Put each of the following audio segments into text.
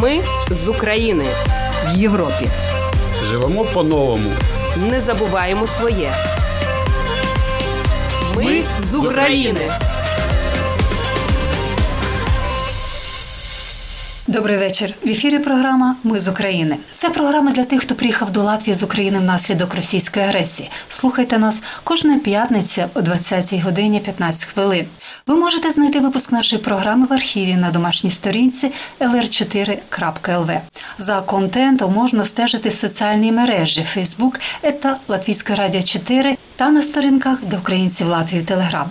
Ми з України в Європі. Живемо по-новому. Не забуваємо своє. Ми з України. Добрий вечір. В ефірі програма Ми з України. Це програма для тих, хто приїхав до Латвії з України внаслідок російської агресії. Слухайте нас кожної п'ятниці о 20 годині 15 хвилин. Ви можете знайти випуск нашої програми в архіві на домашній сторінці lr4.lv. За контентом можна стежити в соціальній мережі Facebook та Латвійська радіо 4 та на сторінках для українців Латвії Телеграм.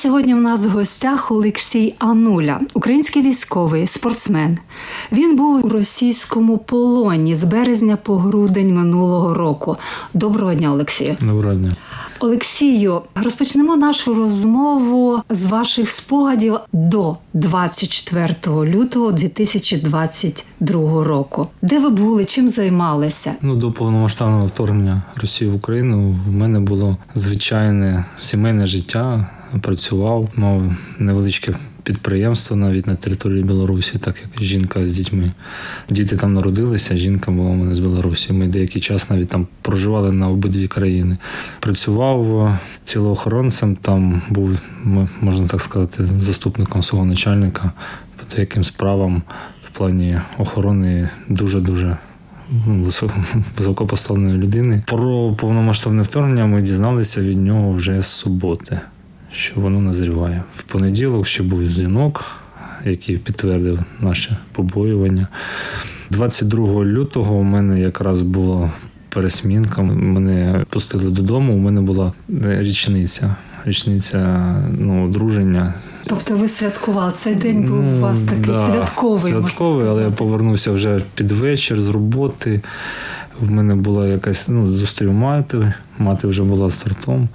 Сьогодні в нас в гостях Олексій Ануля, український військовий спортсмен. Він був у російському полоні з березня по грудень минулого року. Доброго дня, Олексію. Доброго дня. Олексію, розпочнемо нашу розмову з ваших спогадів до 24 лютого 2022 року. Де ви були, чим займалися? Ну до повномасштабного вторгнення Росії в Україну в мене було звичайне сімейне життя. Працював, мав невеличке підприємство навіть на території Білорусі, так як жінка з дітьми. Діти там народилися, жінка була у мене з Білорусі. Ми деякий час навіть там проживали на обидві країни. Працював цілоохоронцем, там був, можна так сказати, заступником свого начальника по деяким справам в плані охорони дуже-дуже. Високопоставленої людини про повномасштабне вторгнення ми дізналися від нього вже з суботи що воно назріває. В понеділок ще був дзвінок, який підтвердив наше побоювання. 22 лютого у мене якраз була пересмінка. Мене пустили додому. У мене була річниця. Річниця ну, одруження. Тобто ви святкували цей день був ну, у вас такий да, святковий. Святковий, але я повернувся вже під вечір з роботи. В мене була якась ну, зустрів мати, мати вже була стартом.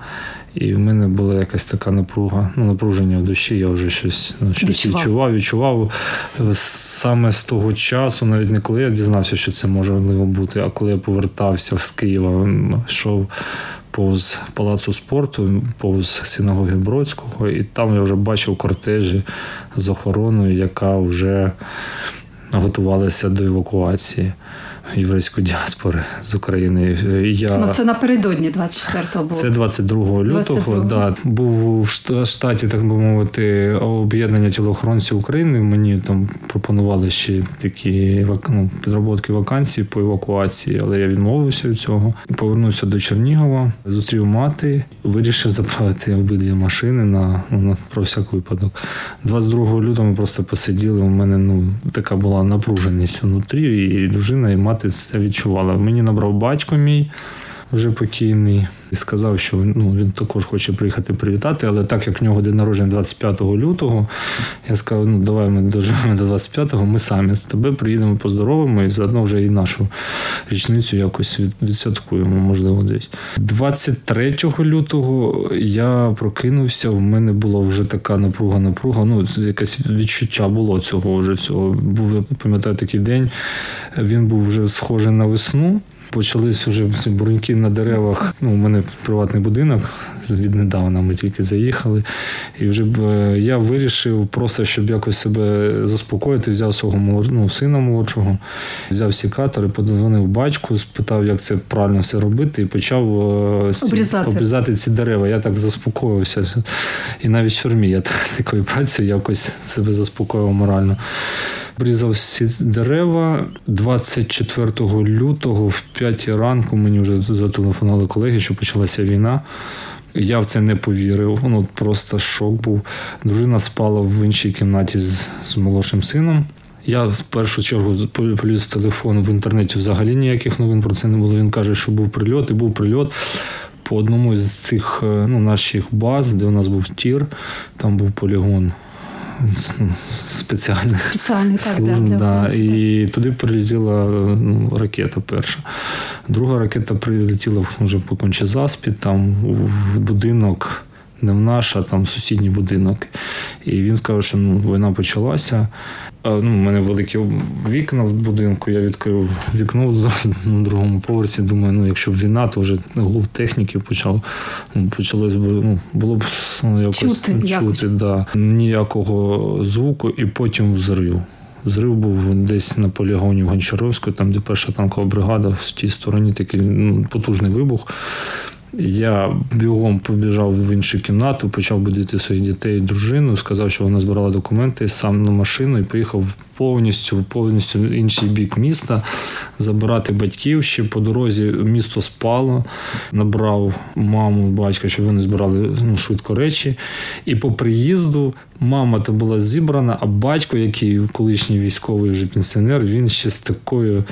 І в мене була якась така напруга, ну, напруження в душі, я вже щось ну, щось відчував. відчував, відчував. Саме з того часу, навіть не коли я дізнався, що це можливо бути, а коли я повертався з Києва, йшов повз палацу спорту, повз синагоги Бродського, і там я вже бачив кортежі з охороною, яка вже готувалася до евакуації єврейської діаспори з України. Я... Ну, це напередодні 24-го було. Це 22 лютого. Да. Був в штаті, так би мовити, об'єднання тілоохоронців України. Мені там пропонували ще такі ну, підроботки вакансій по евакуації, але я відмовився від цього. Повернувся до Чернігова, зустрів мати, вирішив заправити обидві машини на, ну, на про всяк випадок. 22 лютого ми просто посиділи. У мене ну така була напруженість внутрі, і дружина, і мати мати це відчувала. Мені набрав батько мій вже покійний і сказав, що ну, він також хоче приїхати привітати. Але так як в нього день народження 25 лютого, я сказав: ну давай ми доживемо до 25-го, ми самі з тебе приїдемо поздоровимо і заодно вже і нашу річницю якось відсвяткуємо, можливо, десь. 23 лютого я прокинувся. В мене була вже така напруга-напруга. Ну, якесь відчуття було цього вже всього. Був, я пам'ятаю, такий день. Він був вже схожий на весну почались вже буруньки на деревах. Ну, У мене приватний будинок віднедавна ми тільки заїхали. І вже б е, я вирішив просто, щоб якось себе заспокоїти, взяв свого молод... ну, сина молодшого, взяв сікатор і подзвонив батьку, спитав, як це правильно все робити, і почав е, обрізати, обрізати ці дерева. Я так заспокоївся. І навіть в фермі я такої праці якось себе заспокоїв морально. Обрізав всі дерева 24 лютого, в 5 ранку мені вже зателефонували колеги, що почалася війна. Я в це не повірив. Ну просто шок був. Дружина спала в іншій кімнаті з, з молодшим сином. Я в першу чергу поліз телефон в інтернеті взагалі ніяких новин про це не було. Він каже, що був прильот, і був прильот. По одному з цих ну, наших баз, де у нас був тір, там був полігон спеціальних Спеціальний, так, для, да, для І туди прилетіла ну, ракета перша. Друга ракета прилетіла вже по Кончезаспі, там в будинок. Не в наш, а там сусідній будинок. І він сказав, що ну, війна почалася. Ну, У мене великі вікна в будинку. Я відкрив вікно на другому поверсі. Думаю, ну якщо б війна, то вже гул техніки почав. Ну, почалось би, ну, було б ну, якось Чути якось. чути да. ніякого звуку, і потім взрив. Зрив був десь на полігоні в Гончаровську, там, де перша танкова бригада, в тій стороні такий ну, потужний вибух. Я бігом побіжав в іншу кімнату, почав будити своїх дітей дружину, сказав, що вона збирала документи сам на машину і поїхав повністю повністю в інший бік міста забирати батьків. Ще по дорозі місто спало, набрав маму, батька, щоб вони збирали ну, швидко речі. І по приїзду мама то була зібрана, а батько, який колишній військовий вже пенсіонер, він ще з такою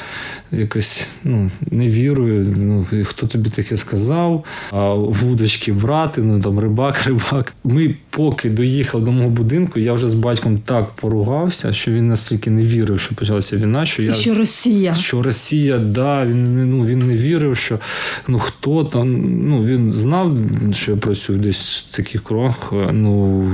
якось ну, невірою. Ну, хто тобі таке сказав? Вудочки брати, ну там рибак, рибак. Ми поки доїхали до мого будинку, я вже з батьком так поругався, що він настільки не вірив, що почалася війна, що я І що Росія. що Росія, да, він ну він не вірив, що ну хто там. Ну він знав, що я працюю десь в таких кругах. Ну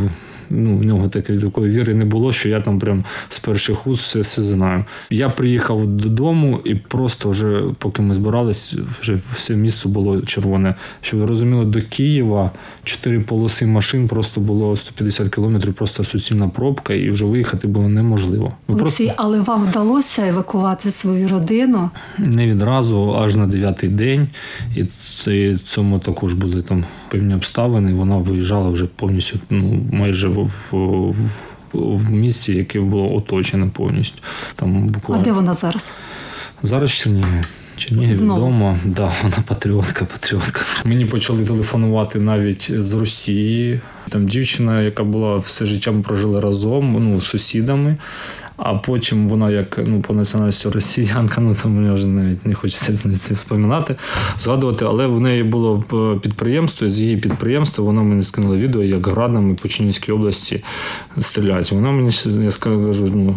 ну в нього такої такої віри не було, що я там прям з перших уст все, все знаю. Я приїхав додому, і просто вже поки ми збирались, вже все місто було червоне. Щоб ви розуміли, до Києва чотири полоси машин просто було 150 кілометрів, просто суцільна пробка, і вже виїхати було неможливо. Ми просто але вам вдалося евакувати свою родину? не відразу, аж на дев'ятий день. І це, цьому також були там певні обставини. Вона виїжджала вже повністю, ну майже в, в, в, в місці, яке було оточене повністю. Там А де вона зараз? зараз Чернігів. Чернігів Знову? вдома, да, вона патріотка, патріотка. Мені почали телефонувати навіть з Росії. Там дівчина, яка була все життя ми прожили разом, ну, з сусідами. А потім вона, як ну, по національності росіянка, ну там мені вже навіть не хочеться це вспоминати, згадувати. Але в неї було е, підприємство, з її підприємства вона мені скинула відео, як градами по Чинівській області стріляють. Вона мені я скажу, ну.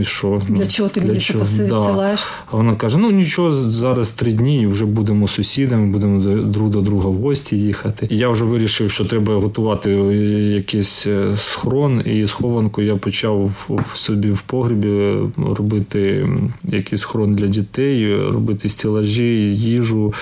І що? Для чого ти мені це посилаєш? А вона каже: ну нічого, зараз три дні і вже будемо сусідами, будемо друг до друга в гості їхати. І я вже вирішив, що треба готувати якийсь е, схрон, і схованку я почав в- собі в погрібі робити якийсь схрон для дітей, робити стілажі, їжу,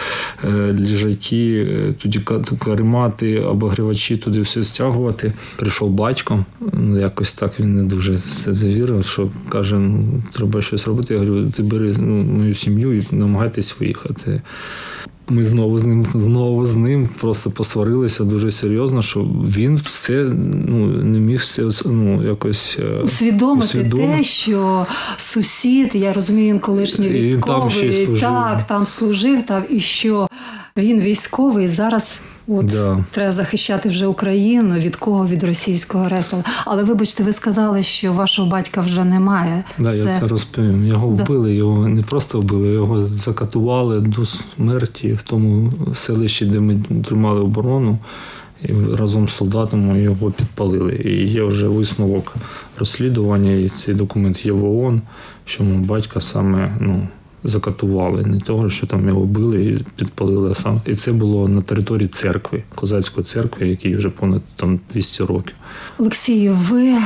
е, ліжаки, е, тоді ка- каремати, обогрівачі, туди все стягувати. Прийшов батько, ну якось так він не дуже все завірив, що каже: ну, треба щось робити. Я говорю, ти бери ну, мою сім'ю і намагайтесь виїхати. Ми знову з ним знову з ним просто посварилися дуже серйозно, що він все ну не міг все ну якось е, Усвідомити усвідомити. те, що сусід, я розумію, він колишній І там ще військовий, служив. так, там служив, там, і що він військовий зараз. От Да. треба захищати вже Україну від кого? Від російського агресора. Але вибачте, ви сказали, що вашого батька вже немає. Да, я це розповім. Його Да. вбили, його не просто вбили, його закатували до смерті в тому селищі, де ми тримали оборону. І разом з солдатами його підпалили. І є вже висновок розслідування, і цей документ є в ООН, що мого батька саме ну, закатували. Не того, що там його били і підпалили сам. І це було на території церкви, козацької церкви, якій вже понад там 200 років. Олексію, ви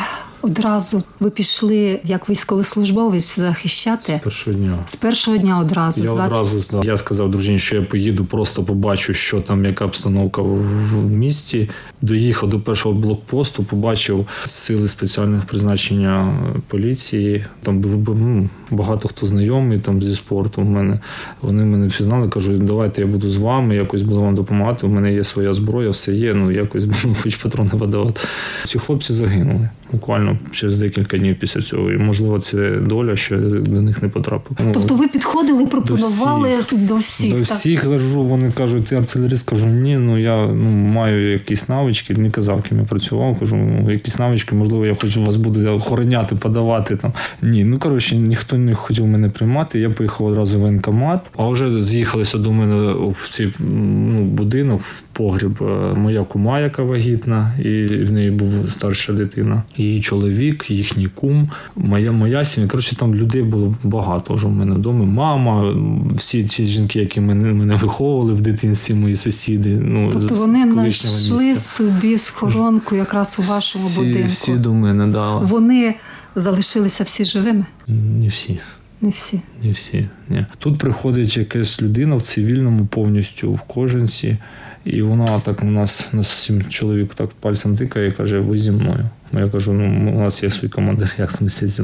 одразу ви пішли як військовослужбовець захищати з Першого дня. з першого дня одразу. Я 20 одразу да. я сказав дружині, що я поїду, просто побачу, що там, яка обстановка в, місті. Доїхав до першого блокпосту, побачив сили спеціального призначення поліції. Там був ну, багато хто знайомий там зі спорту. В мене вони мене впізнали, кажуть, давайте я буду з вами, якось буду вам допомагати. У мене є своя зброя, все є. Ну якось буду хоч патрони видавати. Ці хлопці загинули буквально через декілька днів після цього. І можливо, це доля, що я до них не потрапив. Ну, Тобто ви підходили і пропонували до всіх. до так? всіх кажу, вони кажуть, ти артилеріст, кажу, ні, ну я ну, маю якісь навички, не казав, ким я працював. Кажу, ну, якісь навички, можливо, я хочу вас буду охороняти, подавати там. Ні, ну коротше, ніхто не хотів мене приймати. Я поїхав одразу в воєнкомат, а вже з'їхалися до мене в цей ну, будинок, погріб. е, Моя кума, яка вагітна, і в неї був старша дитина. її чоловік, їхній кум, моя моя сім'я. Коротше, там людей було багато вже в мене вдома. Мама, всі ці жінки, які мене мене виховували в дитинстві, мої сусіди. Ну, Тобто вони знайшли собі схоронку якраз у вашому всі, будинку. Всі до мене, да. Вони залишилися всі живими? Не всі. Не всі. Не всі. Ні. Тут приходить якась людина в цивільному повністю в кожанці, і вона так на нас, на сім чоловік так пальцем тикає і каже: ви зі мною. Я кажу, ну у нас є свій командир, як смісяць,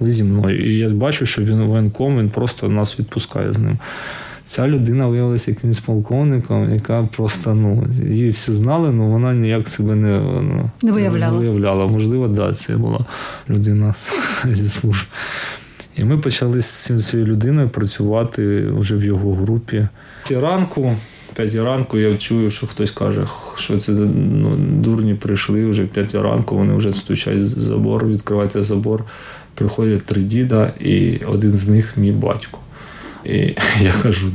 ви зі мною. І я бачу, що він воєнком, він просто нас відпускає з ним. Ця людина виявилася якимось полковником, яка просто ну її всі знали, але вона ніяк себе не ну, не виявляла. Не виявляла. Можливо, да, це була людина зі служб. І ми почали з цією людиною працювати вже в його групі. Ранку, 5 ранку, я чую, що хтось каже, що це ну, дурні прийшли вже 5 ранку, вони вже стучать забор, відкривайте забор. Приходять три діда, і один з них мій батько. І я кажу,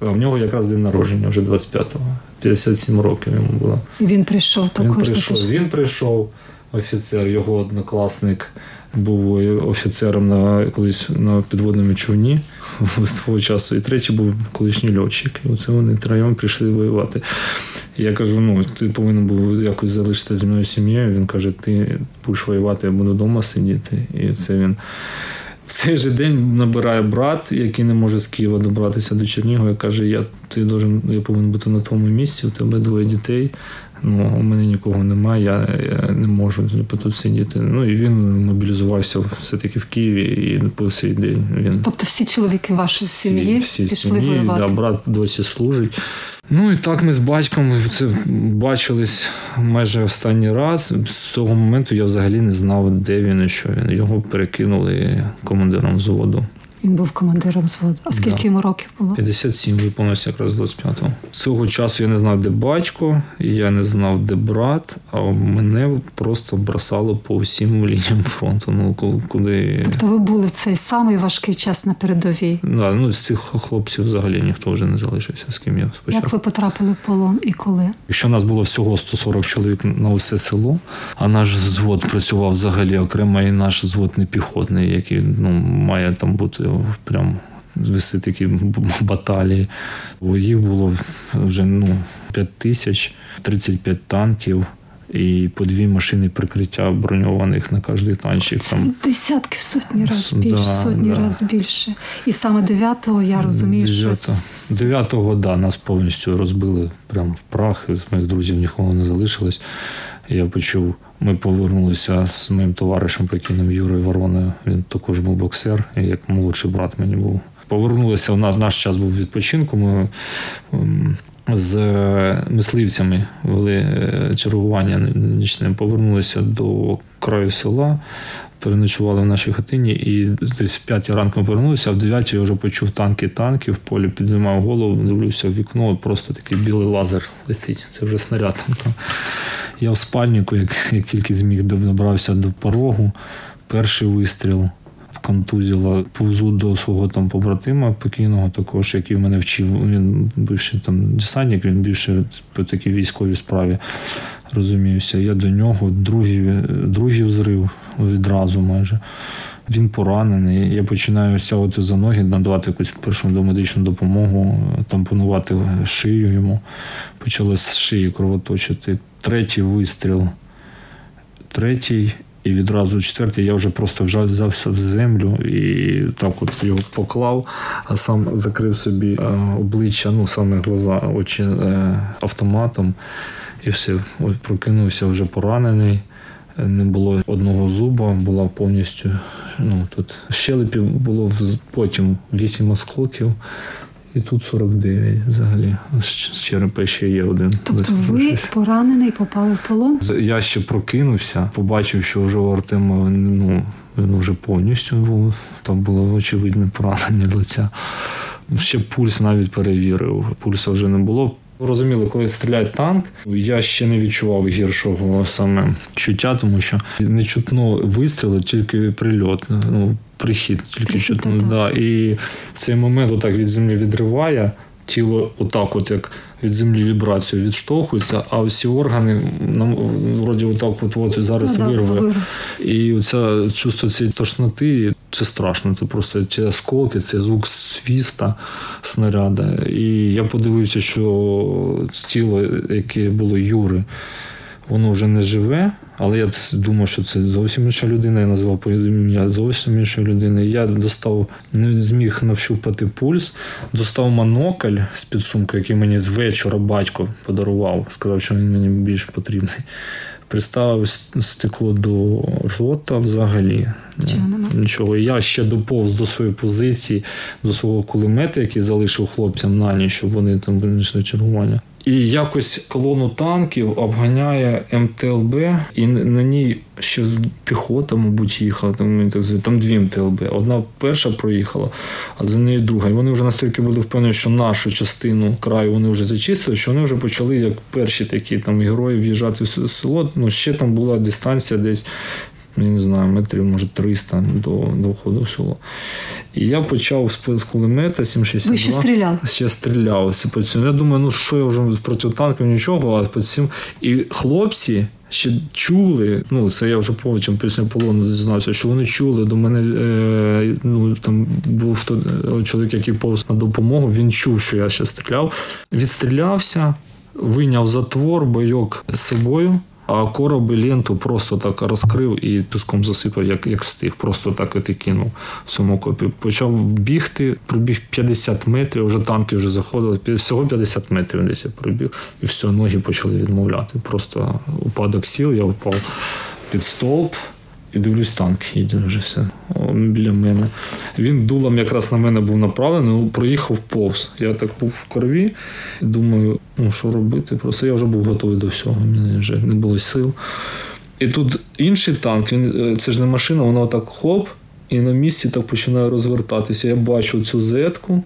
а в нього якраз день народження вже 25-го, 57 років йому було. Він прийшов також. Він прийшов, він прийшов, офіцер, його однокласник був офіцером на колись на підводному човні свого часу. І третій був колишній льотчик. І оце вони троєм прийшли воювати. Я кажу: ну, ти повинен був якось залишити зі мною сім'єю. Він каже: ти будеш воювати, я буду вдома сидіти. І це він. В цей же день набирає брат, який не може з Києва добратися до Чернігова, і каже: Я ти должен, я повинен бути на твоєму місці, у тебе двоє дітей. Ну, у мене нікого немає, я, я не можу тут сидіти. Ну і він мобілізувався все-таки в Києві і по цей день він. Тобто всі чоловіки вашої сім'ї всі пішли сім'ї, воювати? Да, брат досі служить. Ну і так ми з батьком це бачились майже останній раз. З цього моменту я взагалі не знав, де він і що він. Його перекинули командиром взводу. Він був командиром взводу. А скільки да. йому років було? 57 виповнився якраз 25-го. Цього часу я не знав, де батько, я не знав, де брат, а мене просто бросало по всім лініям фронту. Ну, куди... Тобто ви були в цей самий важкий час на передовій? Да, ну, з цих хлопців взагалі ніхто вже не залишився, з ким я спочатку. Як ви потрапили в полон і коли? Якщо нас було всього 140 чоловік на усе село, а наш звод працював взагалі окремо, і наш звод не піхотний, який ну, має там бути прям звести такі баталії. Їх було вже ну, 5 тисяч, 35 танків. І по дві машини прикриття броньованих на кожний танчик. Там десятки сотні разів більше, да, сотні да. разів більше. І саме 9-го я розумію, 9, що 9-го, да, нас повністю розбили прямо в прах. З моїх друзів нікого не залишилось. Я почув, ми повернулися з моїм товаришем покійним Юрою Вороною. Він також був боксер, і як молодший брат мені був. Повернулися. У нас наш час був відпочинку. Ми з мисливцями вели чергування нічним. Повернулися до краю села. Переночували в нашій хатині, і десь в 5 ранку повернулися, а в 9 я вже почув танки, танки в полі, піднімав голову, дивлюся в вікно, просто такий білий лазер летить. Це вже снаряд. Я в спальнику, як як тільки зміг добрався до порогу, перший вистріл в контузіла, повзу до свого там побратима покійного, також, який мене вчив. Він бивший там десантник, він більше по такій військовій справі розумівся. Я до нього другий, другий взрив відразу майже. Він поранений. Я починаю стягувати за ноги, надавати якусь першу домедичну допомогу, тампонувати шию йому. Почали з шиї кровоточити. Третій вистріл, третій і відразу четвертий. Я вже просто взявся в землю і так от його поклав, а сам закрив собі обличчя, ну саме глаза, очі е, автоматом. І все, Ось прокинувся вже поранений. Не було одного зуба, була повністю. ну Тут щелепів було потім 8 осколків, і тут 49 взагалі. З черепа ще є один. Тобто ви поранений попали в полон? Я ще прокинувся, побачив, що вже у Артема ну, він вже повністю був. Там було очевидне поранення лиця. Ще пульс навіть перевірив. Пульса вже не було. Розуміли, коли стріляє танк, я ще не відчував гіршого саме чуття, тому що не чутно вистрілу, тільки прильот. Ну, прихід, тільки прихід, чутно. Да. І в цей момент отак від землі відриває. тіло отак, от як від землі вібрацію відштовхується, а всі органи нам вроді отак от, от зараз Ну, вирве. вирве. І оце чувство цієї тошноти, це страшно. Це просто ці осколки, це звук свіста снаряда. І я подивився, що тіло, яке було Юри, воно вже не живе. Але я думав, що це зовсім інша людина. Я назвав по ім'я зовсім іншої людини. Я достав, не зміг навщупати пульс, достав монокль з під сумки, який мені з вечора батько подарував. Сказав, що він мені більш потрібний. Приставив стекло до рота взагалі. Нічого. Нічого. Я ще доповз до своєї позиції, до свого кулемета, який залишив хлопцям на ніч, щоб вони там винайшли чергування. І якось колону танків обганяє МТЛБ, і на ній ще піхота, мабуть, їхала. Там, здається, там дві МТЛБ. Одна перша проїхала, а за нею друга. І вони вже настільки були впевнені, що нашу частину краю вони вже зачистили, що вони вже почали, як перші такі там герої, в'їжджати в село. Ну, ще там була дистанція десь. Я не знаю, метрів, може, 300 до, до входу в село. І я почав з з кулемета 7,62. Ви ще стріляли? Ще цьому. Я думаю, ну що я вже проти танків нічого, а по цим. І хлопці ще чули, ну це я вже потім після полону дізнався, що вони чули до мене. Е, ну там був хто чоловік, який повз на допомогу. Він чув, що я ще стріляв. Відстрілявся, вийняв затвор, бойок з собою. А короби ленту просто так розкрив і піском засипав, як як стих. Просто так от і кинув в цьому копі. Почав бігти, пробіг 50 метрів, вже танки вже заходили. Всього 50 метрів десь я пробіг, і все, ноги почали відмовляти. Просто упадок сіл, я впав під стовп. І дивлюсь, танк їде вже все біля мене. Він дулом якраз на мене був направлений, ну, проїхав повз. Я так був в крові. Думаю, ну що робити? Просто я вже був готовий до всього. У мене вже не було сил. І тут інший танк, він, це ж не машина, воно так хоп, і на місці так починає розвертатися. Я бачу цю зетку,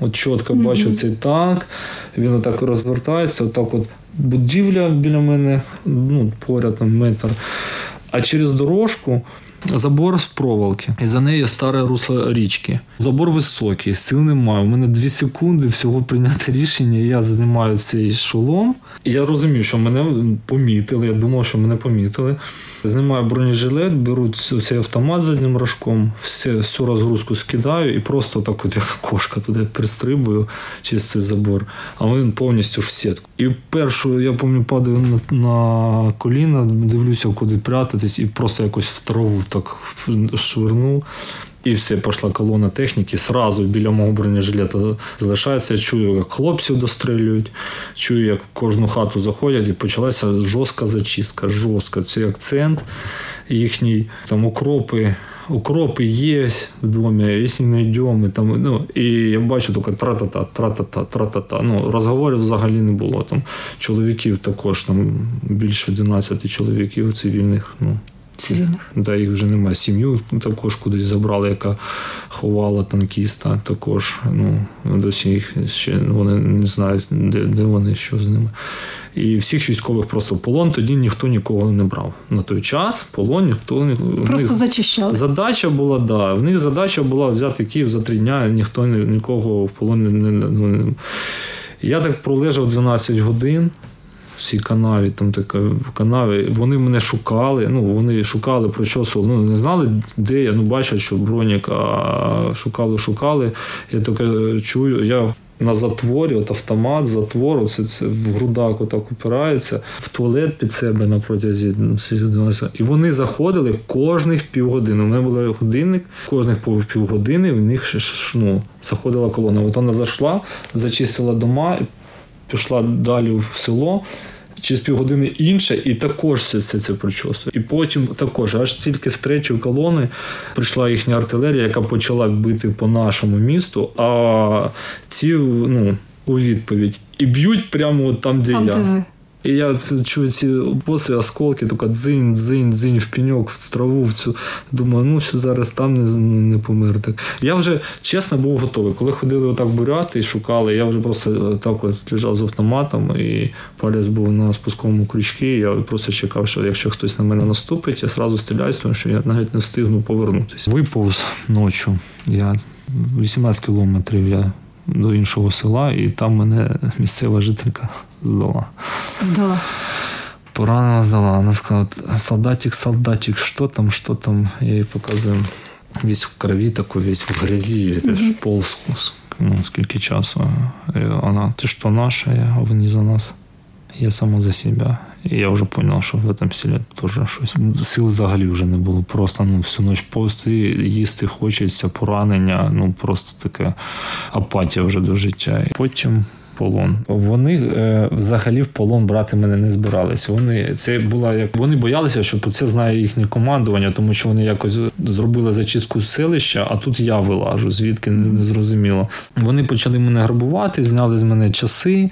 от чітко бачу цей танк, він отак розвертається, отак от будівля біля мене, ну, поряд там метр. А через дорожку забор з проволоки. І за нею старе русло річки. Забор високий, сил немає. У мене дві секунди всього прийняти рішення. Я знімаю цей шолом. І я розумів, що мене помітили. Я думав, що мене помітили. Знімаю бронежилет, беру цей автомат з одним рожком, все, всю розгрузку скидаю і просто так, от як кошка, туди пристрибую через цей забор, а він повністю в сітку. І першу, я пам'ятаю, падаю на, на коліна, дивлюся, куди прятатись, і просто якось в траву так швирнув. І все, пішла колона техніки. Сразу біля мого бронежилета залишається. Чую, як хлопців дострелюють, чую, як в кожну хату заходять, і почалася жорстка зачистка. Жорстка. Це акцент їхній. Там укропи. Укропи є в домі, якщо не йдемо. Там, ну, і я бачу тільки тра-та-та, тра-та-та, тра-та-та. Ну, розговорів взагалі не було. Там чоловіків також, там більше 11 чоловіків цивільних. Ну, Цивільних. Да, їх вже немає. Сім'ю також кудись забрали, яка ховала танкіста. Також ну, досі їх ще вони не знають, де, де вони, що з ними. І всіх військових просто в полон тоді ніхто нікого не брав. На той час полон ніхто не Просто зачищали. Задача була, да. В них задача була взяти Київ за три дня, ніхто нікого в полон не. не я так пролежав 12 годин цій канаві, там така в канаві. Вони мене шукали. Ну, вони шукали, прочосували. Ну, не знали, де я. Ну, бачать, що бронік, а шукали, шукали. Я таке чую. Я на затворі, от автомат, затвор, це, це в грудак отак опирається, в туалет під себе на протязі. І вони заходили кожних півгодини. У мене був годинник, кожних півгодини в них ну, заходила колона. От вона зайшла, зачистила дома пішла далі в село. Через півгодини інше, і також все це це причосує. І потім також, аж тільки з третьої колони прийшла їхня артилерія, яка почала бити по нашому місту. А ці ну, у відповідь і б'ють прямо от там, де там, я. Де І я чую ці після осколки, така дзинь, дзинь, дзинь в пеньок, в траву. В цю. Думаю, ну все зараз там не не помер. Так. Я вже чесно був готовий. Коли ходили отак буряти і шукали, я вже просто так от лежав з автоматом, і палець був на спусковому крючці. Я просто чекав, що якщо хтось на мене наступить, я одразу стріляю, тому що я навіть не встигну повернутися. Виповз ночі. Я 18 кілометрів я до іншого села, і там мене місцева жителька здала. Здала. Поранена здала. Вона сказала, солдатик, солдатик, що там, що там. Я їй показую. Весь в крові такой, весь в грязі, це ж пол ну, скільки часу. І вона, ти що наша, а ви не за нас. Я сама за себе. Я вже зрозумів, що в этом селі теж щось. Сил взагалі вже не було. Просто ну, всю ніч пости, їсти хочеться, поранення, ну просто така апатія вже до життя. І потім полон. Вони е, взагалі в полон брати мене не збирались. Вони це була як вони боялися, що про це знає їхнє командування, тому що вони якось зробили зачистку селища, а тут я вилажу, звідки не зрозуміло. Вони почали мене грабувати, зняли з мене часи,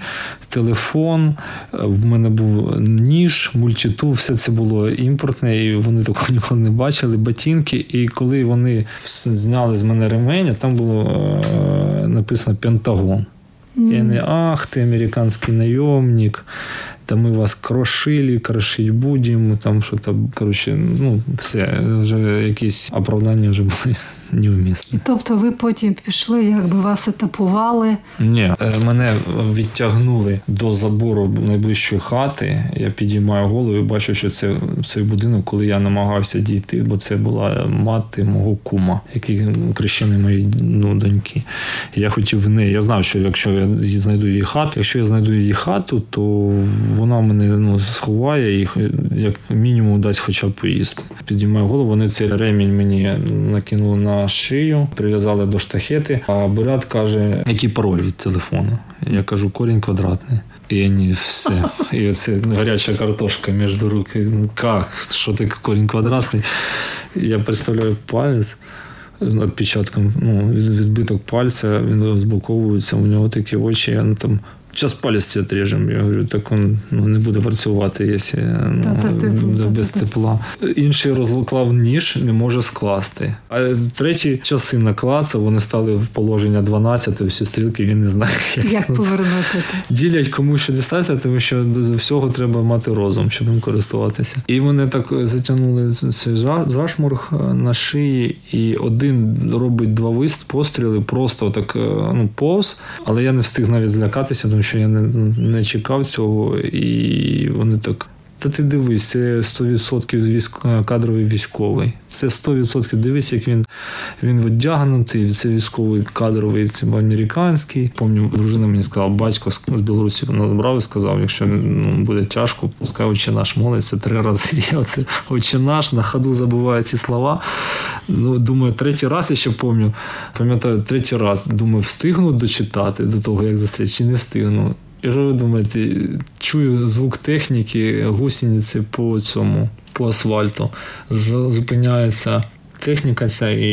телефон. В мене був ніж, мультитул, все це було імпортне, і вони такого ніколи не бачили. Ботинки. І коли вони зняли з мене ремень, там було е, написано Пентагон. Mm. И они, ах, ты американский наемник, там ми вас крошили, крошить будемо, там що-то, коротше, ну, все, вже якісь оправдання вже були неумісні. Тобто ви потім пішли, якби вас етапували? Ні, мене відтягнули до забору найближчої хати. Я підіймаю голову і бачу, що це цей будинок, коли я намагався дійти, бо це була мати мого кума, який крещений моєї ну, доньки. Я хотів в неї. Я знав, що якщо я знайду її хату, якщо я знайду її хату, то вона мене ну, сховає і як мінімум дасть хоча б поїсти. Підіймаю голову, вони цей ремінь мені накинули на шию, прив'язали до штахети. А бурят каже, який пароль від телефону. Я кажу, корінь квадратний. І вони все. І це гаряча картошка між руки. Ну як? Що таке корінь квадратний? Я представляю палець. Відпечатком, ну, відбиток пальця, він розблоковується, у нього такі очі, ну, там Час палець отрежемо. Я говорю, так він ну, не буде працювати, якщо ну, без тепла. Інший розклав ніж, не може скласти. А третій часи наклацав, вони стали в положення 12, всі стрілки він не знає. Як, як повернути. Ділять кому що дістатися, тому що до всього треба мати розум, щоб їм користуватися. І вони так затягнули цей зашморг на шиї, і один робить два вист, постріли, просто так ну, повз, але я не встиг навіть злякатися, тому що я не, не чекав цього, і вони так. Та ти дивись, це 100% військ... кадровий військовий. Це 100% дивись, як він він одягнутий, це військовий кадровий, це американський. Пам'ятаю, дружина мені сказала, батько з Білорусі набрав і сказав, якщо ну, буде тяжко, пускай очі наш молиться три рази. Я це очі наш, на ходу забуваю ці слова. Ну, Думаю, третій раз я ще пам'ятаю, пам'ятаю, третій раз думаю, встигну дочитати до того, як застріти, чи не встигну. І що ви думаєте, чую звук техніки, гусениці по цьому, по асфальту. Зупиняється техніка ця і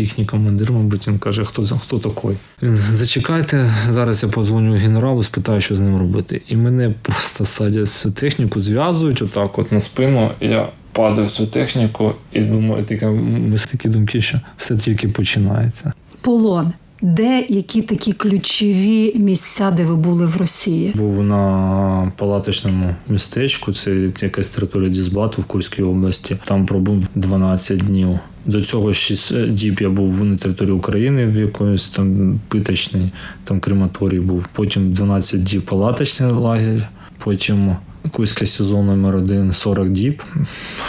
їхній командир, мабуть, він каже, хто хто такий. Він зачекайте, зараз я подзвоню генералу, спитаю, що з ним робити. І мене просто садять цю техніку, зв'язують отак, от на спину. Я падаю в цю техніку і думаю, такі, такі думки, що все тільки починається. Полон. Де які такі ключові місця, де ви були в Росії? Був на палаточному містечку. Це якась територія Дізбату в Курській області. Там пробув 12 днів. До цього 6 діб я був на території України в якоїсь там питочній, там крематорій був. Потім 12 діб палаточний лагерь. Потім Кузька сезон номер один 40 діб.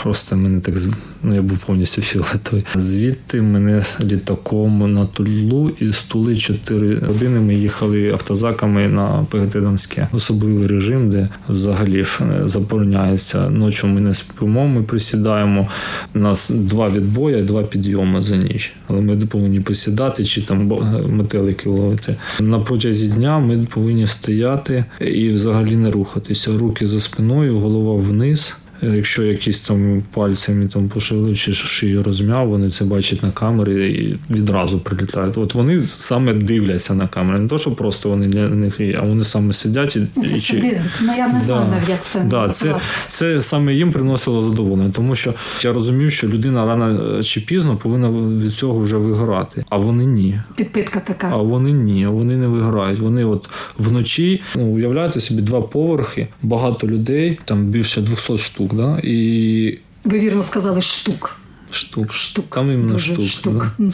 Просто мене так ну я був повністю фіолетовий. Звідти мене літаком на Тулу і з Тули 4 години ми їхали автозаками на ПГТ Донське. Особливий режим, де взагалі забороняється. Ночі ми не спимо, ми присідаємо. У нас два відбої, два підйоми за ніч. Але ми повинні присідати чи там метелики ловити. На протязі дня ми повинні стояти і взагалі не рухатися. Руки за спиною, голова вниз. Якщо якісь там пальцями там пошили чи шию розм'яв, вони це бачать на камері і відразу прилітають. От вони саме дивляться на камери. Не то, що просто вони для них, а вони саме сидять і це чи... Ну я не знаю да, як це да, це, це саме їм приносило задоволення, тому що я розумів, що людина рано чи пізно повинна від цього вже вигорати, а вони ні. Підпитка така. А вони ні, вони не виграють. Вони от вночі ну, уявляєте собі два поверхи, багато людей, там більше 200 штук штук, да? І... Ви вірно сказали штук. Штук. Штук. Там іменно штук. штук. Да?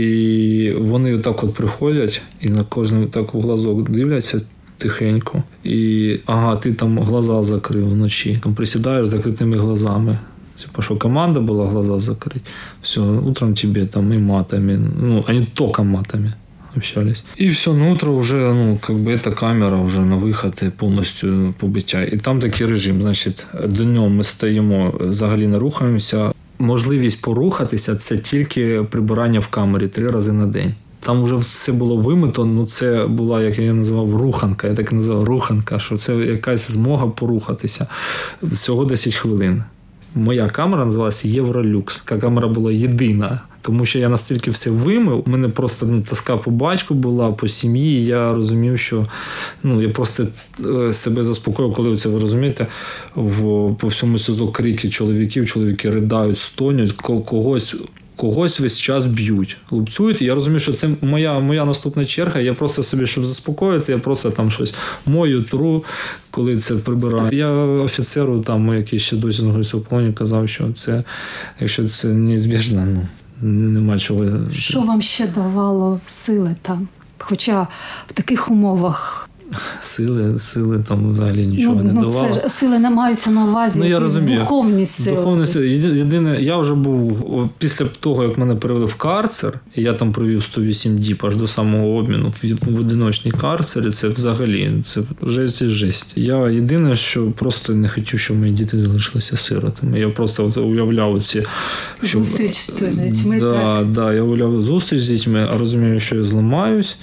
І вони так от приходять і на кожен так в глазок дивляться тихенько. І ага, ти там глаза закрив вночі. Там присідаєш закритими глазами. Типа, що команда була глаза закрыть. Все, утром тебе там и матами. Ну, они только матами общались. И все, утро уже, ну, как бы эта камера вже на виход повністю побиття. І там такий режим. Значить, днем ми стоїмо, взагалі не рухаємося. Можливість порухатися це тільки прибирання в камері три рази на день. Там вже все було вимито, ну це була, як я називав, руханка. Я так називав руханка, що це якась змога порухатися. Всього 10 хвилин. Моя камера називалася Євролюкс. Така камера була єдина. Тому що я настільки все вимив, у мене просто ну, тоска по батьку була, по сім'ї. і Я розумів, що ну, я просто е, себе заспокоїв, коли це ви розумієте, в, по всьому СІЗО крики чоловіків, чоловіки ридають, стонють, когось когось весь час б'ють, лупцюють. І я розумію, що це моя моя наступна черга. Я просто собі, щоб заспокоїти, я просто там щось мою тру, коли це прибираю. Я офіцеру, там, який ще досі знаходиться в полоні, казав, що це, якщо це неізбіжно, ну нема чого. Що вам ще давало сили там? Хоча в таких умовах Сили, сили там взагалі нічого ну, не ну, давало. Це сили не маються на увазі. Ну, я розумію. Духовні сили. Духовні сили. Єдине, я вже був після того, як мене перевели в карцер, і я там провів 108 діб аж до самого обміну в одиночній карцері. Це взагалі це жесть і жесть. Я єдине, що просто не хотів, щоб мої діти залишилися сиротами. Я просто от уявляв ці що... зустріч з дітьми. Да, так? да, я уявляв зустріч з дітьми, а розумію, що я зламаюсь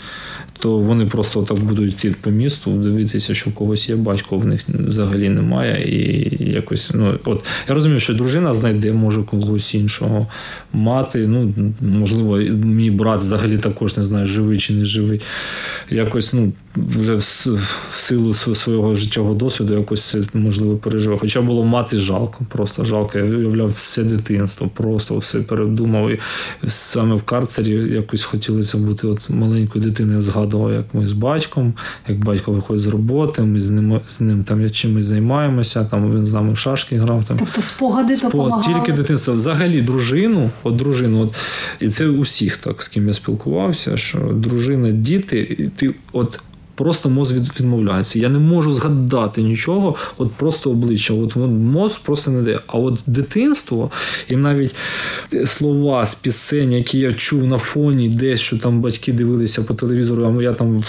то вони просто так будуть йти по місту, дивитися, що в когось є батько, в них взагалі немає. І якось, ну от я розумію, що дружина знайде, може когось іншого мати. Ну, можливо, мій брат взагалі також не знає, живий чи не живий. Якось, ну, вже в силу свого життєвого досвіду якось це можливо переживе. Хоча було мати жалко, просто жалко. Я уявляв все дитинство, просто все передумав. І саме в карцері якось хотілося бути от маленькою дитиною. Я згадував, як ми з батьком, як батько виходить з роботи, ми з ним з ним там чимось займаємося. Там він з нами в шашки грав. Там тобто спогади Спогад, допомагали? тільки дитинство. Взагалі, дружину, от дружину, от і це усіх так з ким я спілкувався, що дружина, діти, і ти от просто мозк відмовляється. Я не можу згадати нічого, от просто обличчя. От мозк просто не дає. А от дитинство і навіть слова з пісень, які я чув на фоні, десь що там батьки дивилися по телевізору, а я там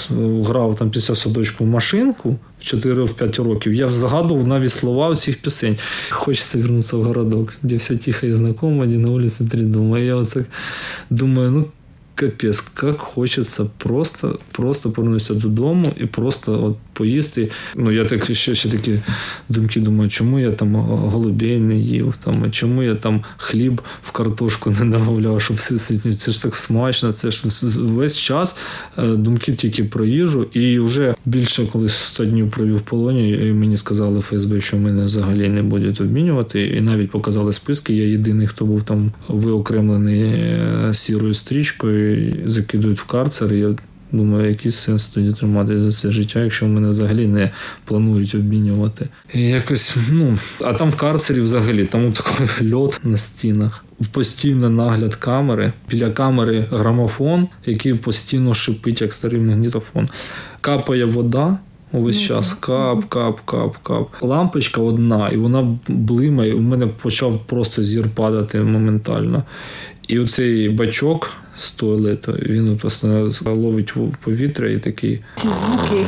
грав там після садочку в машинку. В 4-5 років я згадував навіть слова цих пісень. Хочеться вернутися в городок, де все тихо і знакомо, де на вулиці три дома. Я оце думаю, ну капець, как хочется просто просто повернутися додому і просто от поїсти. Ну, я так ще ще такі думки думаю, чому я там голубей не їв, там, чому я там хліб в картошку не додавав, щоб ситні. Це ж так смачно, це ж весь час е, думки тільки про їжу. І вже більше коли 100 днів провів полоні, і мені сказали ФСБ, що мене взагалі не будуть обмінювати. І навіть показали списки. Я єдиний, хто був там виокремлений е, сірою стрічкою, закидують в карцер. Я Думаю, який сенс тоді тримати за це життя, якщо мене взагалі не планують обмінювати. І якось, ну, А там в карцері взагалі там такий льот на стінах, постійно нагляд камери. Біля камери грамофон, який постійно шипить, як старий магнітофон. Капає вода. Увесь mm-hmm. час кап, кап, кап, кап. Лампочка одна, і вона блимає. У мене почав просто зір падати моментально. І оцей бачок з туалету, він просто ловить повітря і такий. Ці звуки,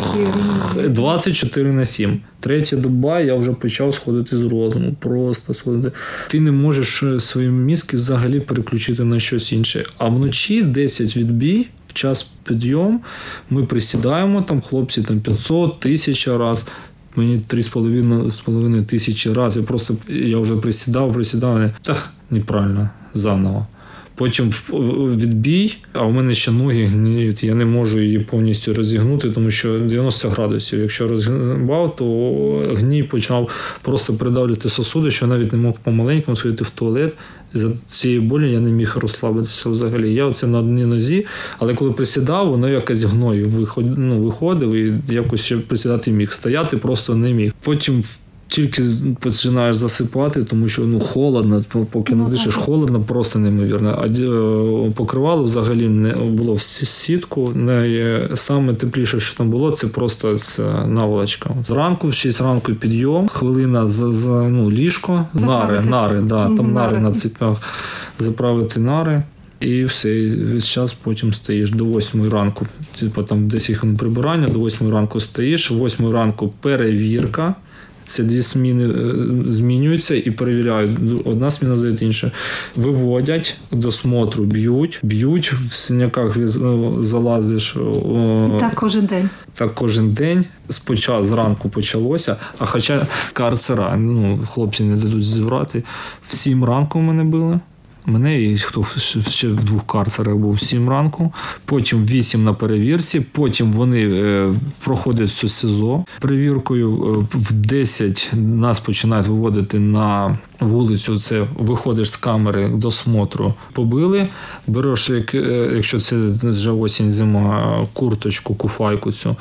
які 24 на 7. Третя доба я вже почав сходити з розуму. Просто сходити. Ти не можеш е, свої мізки взагалі переключити на щось інше. А вночі 10 відбій. В час підйом ми присідаємо, там хлопці там 500 тисяч раз. Мені 3,5 тисячі разів. Я просто я вже присідав, присідав. Так, неправильно, заново. Потім відбій, а в мене ще ноги гніють. Я не можу її повністю розігнути, тому що 90 градусів. Якщо розгнав, то гній почав просто придавлювати сосуди, що навіть не мог помаленькому сходити в туалет. За цієї болі я не міг розслабитися взагалі. Я оце на одній нозі, але коли присідав, воно якось гною виходив, ну, виходив і якось ще присідати міг. Стояти просто не міг. Потім тільки починаєш засипати, тому що ну холодно, поки Ну, не дишиш, так. холодно, просто неймовірно. А е, покривало взагалі не було в сітку. Не саме тепліше, що там було, це просто це наволочка. Зранку, в 6 ранку підйом, хвилина за, за ну, ліжко, нари, Заправити. нари, да, там нари нари. на цепях, заправити нари. І все, і весь час потім стоїш до 8 ранку. Типу там 10 хвилин прибирання, до 8 ранку стоїш, 8 ранку перевірка. Це дві зміни е, змінюються і перевіряють. Одна зміна здає інша. Виводять до смотру, б'ють, б'ють в синяках ну, залазиш. Так кожен день. так кожен день. Спочатку зранку почалося, а хоча карцера, ну, хлопці не дадуть зібрати. В сім ранку мене били. Мене і хто ще в двох карцерах був сім ранку, потім вісім на перевірці, потім вони е, проходять все СІЗО перевіркою. Е, В 10 нас починають виводити на вулицю. Це виходиш з камери до смотру. Побили, береш, е, якщо це вже осінь, зима, курточку, куфайку цю,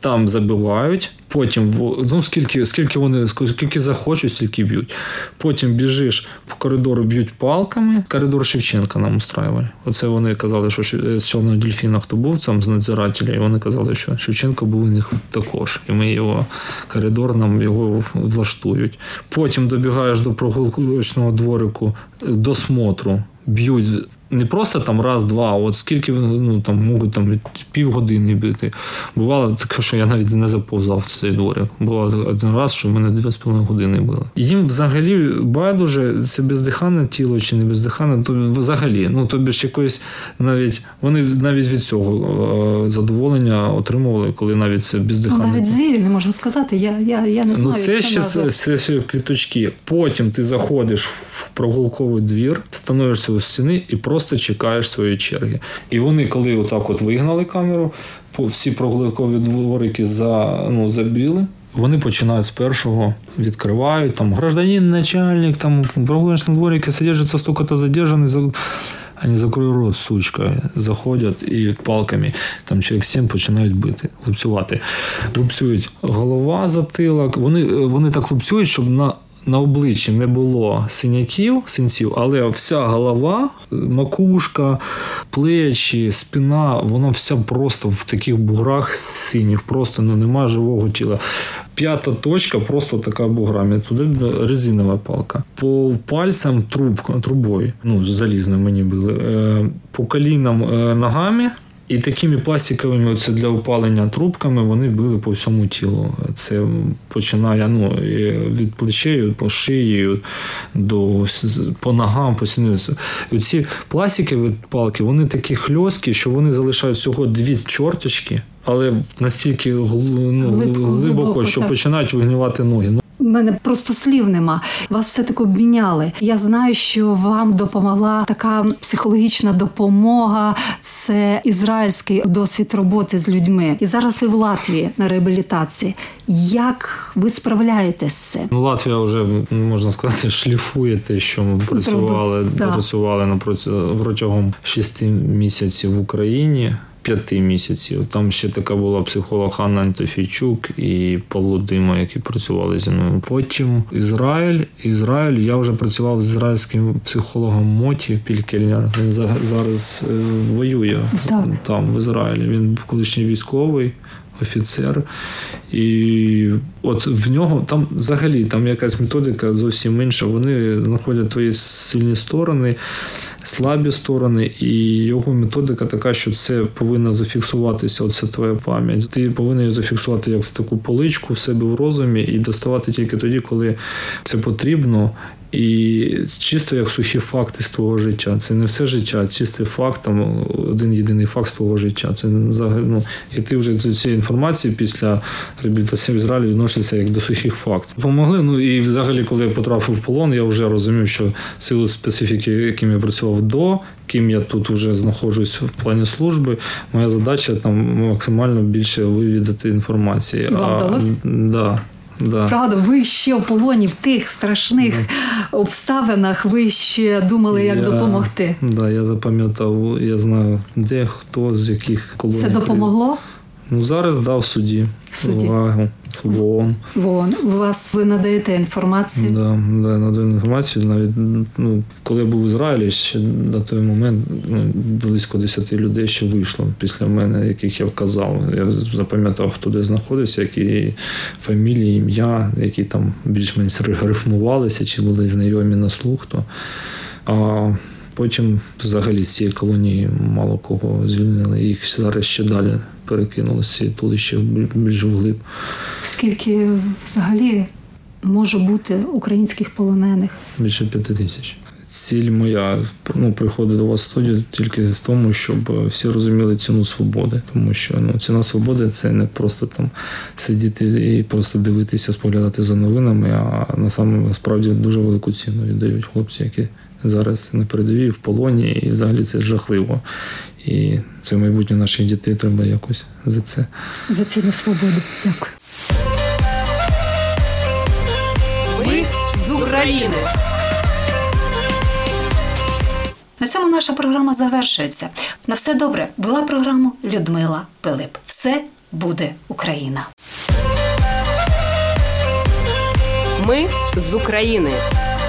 там забивають. Потім ну, скільки, скільки вони скільки захочуть, стільки б'ють. Потім біжиш по коридору, б'ють палками. Коридор Шевченка нам устраювали. Оце вони казали, що з чорного дельфіна хто був там з надзирателя, і вони казали, що Шевченко був у них також. І ми його коридор нам його влаштують. Потім добігаєш до прогулочного дворику до смотру, б'ють. Не просто там раз-два, а от скільки ну, там можуть там півгодини бити. Бувало таке, що я навіть не заповзав в цей дворик. Було один раз, що мене дві з половиною години били. Їм взагалі байдуже, це бездихане тіло чи не бездихане, то взагалі, ну тобі ж якоїсь навіть вони навіть від цього е, задоволення отримували, коли навіть це Ну, бездихане. навіть звірі не можна сказати. Я, я, я не знаю. Ну, це ще це, це ще квіточки. Потім ти заходиш в прогулковий двір, становишся у стіни і просто чекаєш своєї черги. І вони, коли отак от вигнали камеру, всі прогулкові дворики за, ну, забіли. Вони починають з першого, відкривають там гражданин, начальник, там в прогулочном дворике содержится столько-то задержанный. За... Они закрой рот, сучка, заходять і палками, там чоловік сім починають бити, лупцювати. Лупцюють голова, затилок. Вони, вони так лупцюють, щоб на, на обличчі не було синяків, синців, але вся голова, макушка, плечі, спина, вона вся просто в таких буграх синіх, просто ну, немає живого тіла. П'ята точка просто така буграми. Туди резинова палка. По пальцям трубка, трубою, ну, залізною мені били. Е, По колінам е, ногами. І такими пластиковими це для опалення трубками вони били по всьому тілу. Це починає ну, від плечей, по шиї, до, по ногам, по сіну. І ці пластикові палки, вони такі хльосткі, що вони залишають всього дві чорточки, але настільки ну, Глибоко, глибоко, що так. починають вигнивати ноги. Мене просто слів нема. Вас все таки обміняли. Я знаю, що вам допомогла така психологічна допомога. Це ізраїльський досвід роботи з людьми. І зараз ви в Латвії на реабілітації. Як ви справляєтесь з цим? Ну, Латвія вже можна сказати шліфує те, що ми працювали, да. працювали напроти- протягом шести місяців в Україні. П'яти місяців. Там ще така була психолог Анна Антофійчук і Павло Дима, які працювали зі мною. Потім Ізраїль. Ізраїль. Я вже працював з ізраїльським психологом Моті Пількельня. Він за- зараз е, воює Так. там, в Ізраїлі. Він був колишній військовий. Офіцер, і от в нього там взагалі там якась методика зовсім інша. Вони знаходять твої сильні сторони, слабі сторони, і його методика така, що це повинно зафіксуватися. Оце твоя пам'ять. Ти повинен її зафіксувати як в таку поличку в себе в розумі і доставати тільки тоді, коли це потрібно. І чисто як сухі факти з твого життя. Це не все життя, а чистий факт, там один єдиний факт з твого життя. Це взагалі, ну, і ти вже до цієї інформації після реабілітації в Ізраїлі відносишся як до сухих фактів. Помогли. Ну і взагалі, коли я потрапив в полон, я вже розумів, що в силу специфіки, яким я працював до, ким я тут вже знаходжусь в плані служби, моя задача там максимально більше вивідати інформації. Вам вдалося? Да, да. Правда, ви ще в полоні в тих страшних обставинах. Ви ще думали, як Я- допомогти. Да, я запам'ятав, я знаю, де хто з яких колоній. Це допомогло? Ну зараз да, в суді. В суді. Увагу. В ООН. Вон, у вас ви надаєте інформацію. Да, да, надаю інформацію. Навіть ну, коли я був в Ізраїлі, ще на той момент ну, близько 10 людей ще вийшло після мене, яких я вказав. Я запам'ятав, хто де знаходився, які фамілії, ім'я, які там більш-менш рифмувалися чи були знайомі на слух. То, а потім взагалі з цієї колонії мало кого звільнили. Їх зараз ще далі перекинули з цієї тулища більш вглиб. Скільки взагалі може бути українських полонених? більше п'яти тисяч. Ціль моя ну, приходить до вас в студію тільки в тому, щоб всі розуміли ціну свободи. Тому що ну, ціна свободи це не просто там сидіти і просто дивитися, споглядати за новинами, а насправді дуже велику ціну віддають хлопці, які зараз на передовій в полоні, і взагалі це жахливо. І це майбутнє наших дітей треба якось за це. За ціну свободи. Дякую. Ми з України. На цьому наша програма завершується. На все добре. Була програма Людмила Пилип. Все буде Україна. Ми з України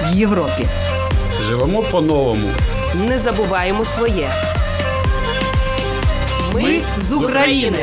в Європі. Живемо по-новому. Не забуваємо своє. Ми з України.